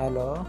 Hello?